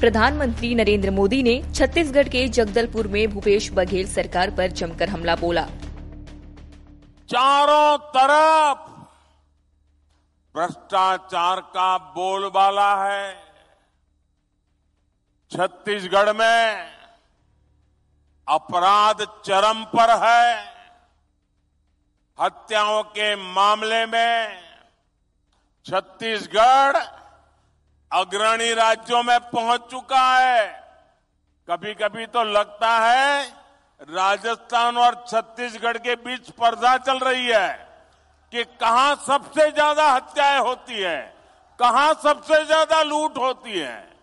प्रधानमंत्री नरेंद्र मोदी ने छत्तीसगढ़ के जगदलपुर में भूपेश बघेल सरकार पर जमकर हमला बोला। चारों तरफ़ भ्रष्टाचार का बोलबाला है। छत्तीसगढ़ में अपराध चरम पर है। हत्याओं के मामले में छत्तीसगढ़ अग्रणी राज्यों में पहुँच चुका है। कभी कभी तो लगता है राजस्थान और छत्तीसगढ़ के बीच स्पर्धा चल रही है कि कहाँ सबसे ज़्यादा हत्याएँ होती है, कहाँ सबसे ज़्यादा लूट होती है।